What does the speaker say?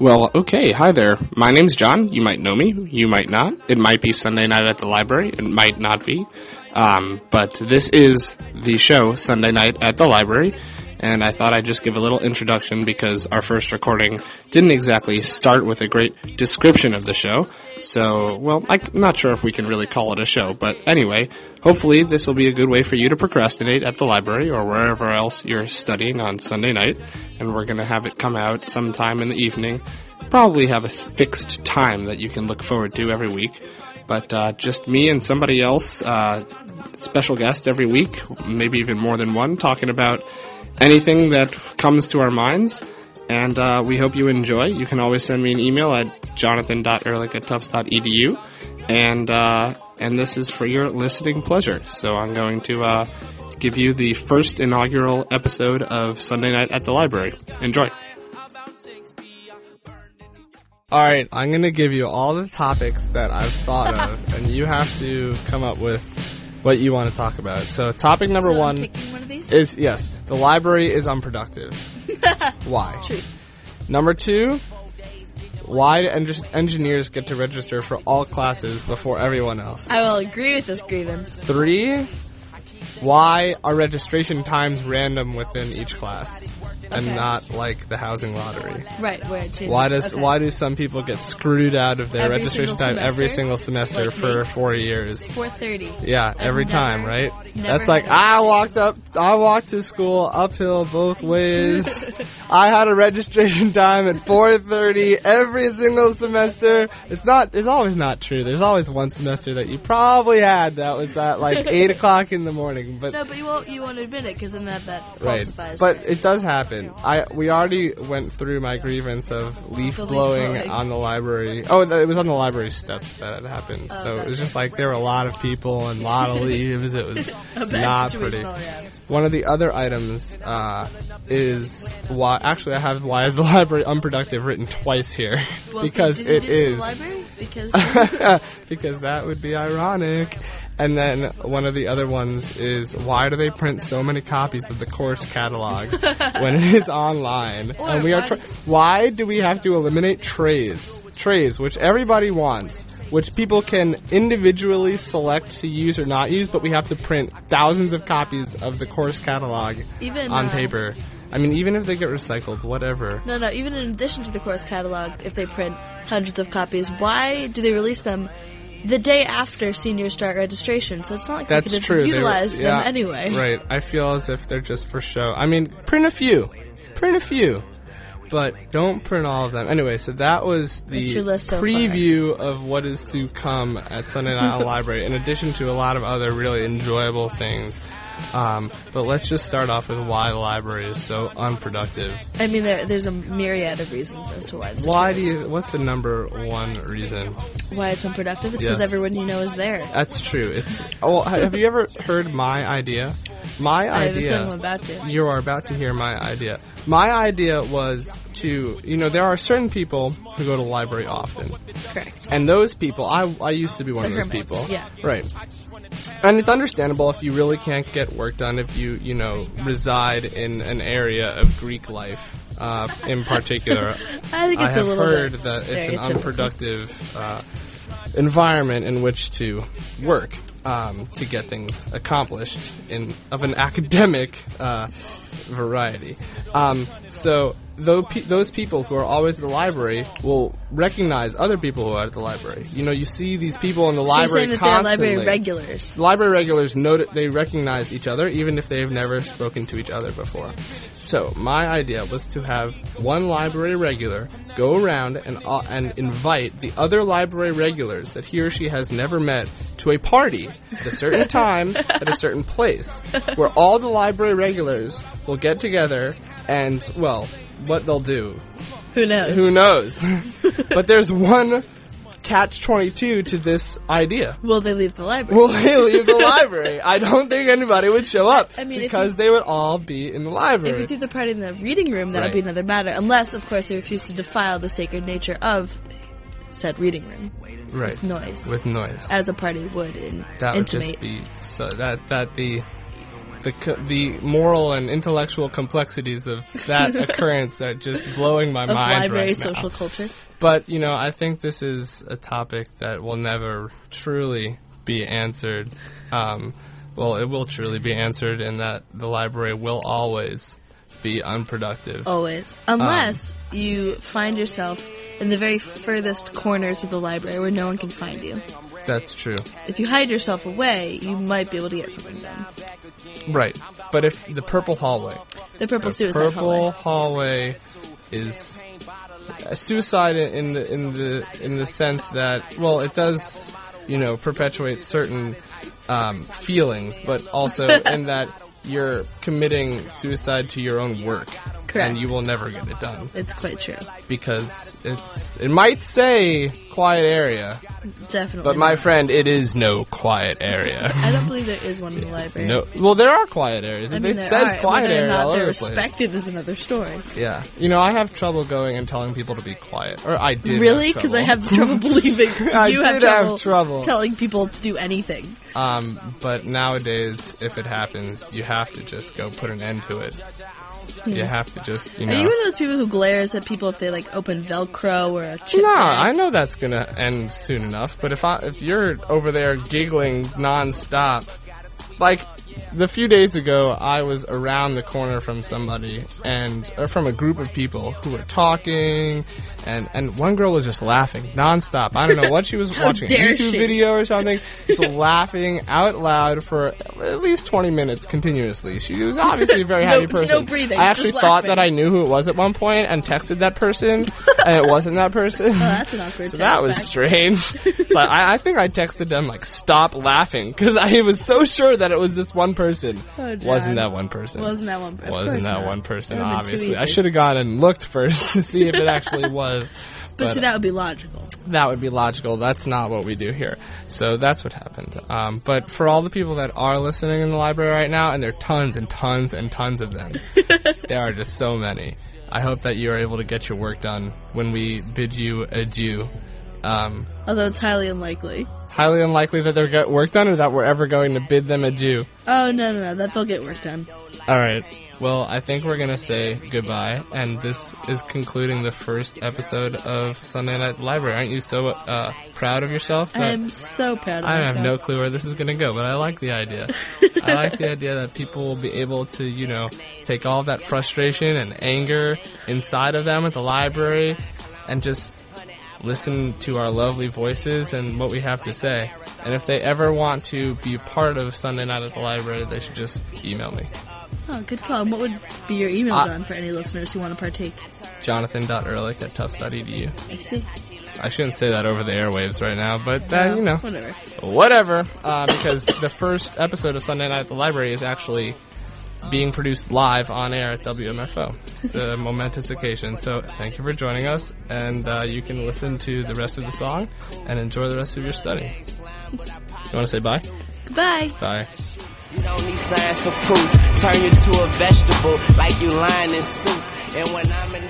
Well, okay. Hi there. My name's John. You might know me. You might not. It might be Sunday night at the library. It might not be. Um, but this is the show, Sunday night at the library. And I thought I'd just give a little introduction because our first recording didn't exactly start with a great description of the show. So, well, I'm not sure if we can really call it a show, but anyway, hopefully this will be a good way for you to procrastinate at the library or wherever else you're studying on Sunday night. And we're gonna have it come out sometime in the evening. Probably have a fixed time that you can look forward to every week. But uh, just me and somebody else, uh, special guest every week, maybe even more than one, talking about anything that comes to our minds. And uh, we hope you enjoy. You can always send me an email at jonathan.ehrlich at tufts.edu. And, uh, and this is for your listening pleasure. So I'm going to uh, give you the first inaugural episode of Sunday Night at the Library. Enjoy. All right, I'm going to give you all the topics that I've thought of, and you have to come up with what you want to talk about. So, topic number So I'm one picking one of these? is yes, the library is unproductive. Why? Truth. Number two, why do en- engineers get to register for all classes before everyone else? I will agree with this grievance. Three, why are registration times random within each class and Okay. not like the housing lottery? Right, where it changes. Why does okay. why do some people get screwed out of their Every registration time every single semester Like for me? four years? 4:30? Yeah, every never- time, right? Never That's like I walked up, I walked to school uphill both ways. I had a registration time at 4:30 every single semester. It's not, it's always not true. There's always one semester that you probably had that was at like eight o'clock in the morning, but No, but you won't. You won't admit it because then that that right. But it does happen. I we already went through my grievance of leaf blowing blowing. on the library. Oh, it was on the library steps that it happened. Oh, so it was Oh, just like there were a lot of people and a lot of leaves. It was not pretty. all. One of the other items uh, is why. Actually, I have why is the library unproductive written twice here Well, because so did it you do this in is the library because because that would be ironic. And then one of the other ones is why do they print so many copies of the course catalog when it is online? Or and we are why do- why do we have to eliminate trays? Trays, which everybody wants, which people can individually select to use or not use, but we have to print thousands of copies of the course catalog Even, on uh, paper. I mean, even if they get recycled, whatever. no, no. Even in addition to the course catalog, if they print hundreds of copies, why do they release them? The day after seniors start registration, so it's not like That's they could have true. They were- yeah, them anyway. Right. I feel as if they're just for show. I mean, print a few. Print a few. But don't print all of them. Anyway, so that was the What's your list so far? preview of what is to come at Sunday Night Library, in addition to a lot of other really enjoyable things. Um, but let's just start off with why the library is so unproductive. I mean, there, there's a myriad of reasons as to why. This Why do you? What's the number one reason? Why it's unproductive? It's because Yes. everyone you know is there. That's true. It's. Oh, have you ever heard my idea? My I have a idea. feeling I'm about to. You are about to hear my idea. My idea was to, you know, there are certain people who go to the library often. Correct. And those people, I, I used to be one The of those hermits, people. yeah. Right. And it's understandable if you really can't get work done if you, you know, reside in an area of Greek life, uh, in particular. I think it's I have a little heard that it's an unproductive uh, environment in which to work um, to get things accomplished in of an academic uh, variety. Um, so though pe- those people who are always at the library will recognize other people who are at the library. You know, you see these people in the So you're library saying that they're constantly. library regulars. Library regulars know that they recognize each other even if they've never spoken to each other before. So my idea was to have one library regular go around and uh, and invite the other library regulars that he or she has never met to a party at a certain time at a certain place where all the library regulars will get together and well what they'll do Who knows? who knows but there's one catch 22 to this idea Will they leave the library? Will they leave the library? I don't think anybody would show up I mean, because you- they would all be in the library. if you threw the party in the reading room, that would be another matter. Unless, of course, they refuse to defile the sacred nature of said reading room right. with noise, With noise. as a party would in, that would intimate. just be so that that be the co- the moral and intellectual complexities of that occurrence are just blowing my Of mind library right social now. culture. But you know, I think this is a topic that will never truly be answered. Um, well, it will truly be answered in that the library will always be unproductive. Always. Um, Unless you find yourself in the very furthest corners of the library where no one can find you. That's true. If you hide yourself away, you might be able to get something done. Right. But if the purple hallway, The purple the suicide purple hallway. hallway is a suicide in the in the in the sense that well, it does you know perpetuate certain um, feelings, but also in that you're committing suicide to your own work, Correct. and you will never get it done It's quite true. because it's it might say quiet area, Definitely. but my not. friend, it is no quiet area. I don't believe there is one in the library. No, well, there are quiet areas. I It mean, there says are. quiet area not all over they're place. respected is another story. Yeah, you know, I have trouble going and telling people to be quiet, or I did. Really? Because I have trouble believing you have did have trouble, trouble. telling people to do anything. Um, but nowadays, if it happens, you have to just go put an end to it. You have to just, you Hmm. Are know. you one of those people who glares at people if they like open Velcro or a chip no, bag? I know that's gonna end soon enough. But if I, if you're over there giggling nonstop, like the few days ago, I was around the corner from somebody and uh, from a group of people who were talking, and and one girl was just laughing nonstop. I don't know what she was watching, a YouTube she. video or something, just laughing out loud for at least twenty minutes continuously. She was obviously a very No- happy no person. breathing, I actually thought laughing. that I knew who it was at one point and texted that person, and it wasn't that person. Oh, that's an awkward So that was back. strange. so I, I think I texted them like, "Stop laughing," because I was so sure that it was this one person. Oh, Wasn't that one person? Wasn't that one? of Wasn't that not. one person? That would've been too Obviously, I should have gone and looked first to see if it actually was. But, see, that would be logical. That would be logical. That's not what we do here. So that's what happened. Um, but for all the people that are listening in the library right now, and there are tons and tons and tons of them, there are just so many. I hope that you are able to get your work done when we bid you adieu. Um, Although it's highly unlikely. highly unlikely that they'll get work done or that we're ever going to bid them adieu. Oh no no no! That they'll get work done. All right. Well, I think we're gonna say goodbye, and this is concluding the first episode of Sunday Night Library. Aren't you so uh, proud of yourself? I am so proud of I myself. have no clue where this is gonna go, but I like the idea. I like the idea that people will be able to, you know, take all that frustration and anger inside of them at the library, and just listen to our lovely voices and what we have to say. And if they ever want to be part of Sunday Night at the Library, they should just email me. Oh, good call. And what would be your email, Uh, John, for any listeners who want to partake? Jonathan.ehrlich at tufts.edu. I see. I shouldn't say that over the airwaves right now, but that, you know, whatever. whatever. Uh, because the first episode of Sunday Night at the Library is actually being produced live on air at WMFO. It's a momentous occasion. So thank you for joining us, and uh, you can listen to the rest of the song and enjoy the rest of your study. You want to say bye? Goodbye. Bye. You don't need science for proof. Turn you to a vegetable like you lying in soup. And when I'm in the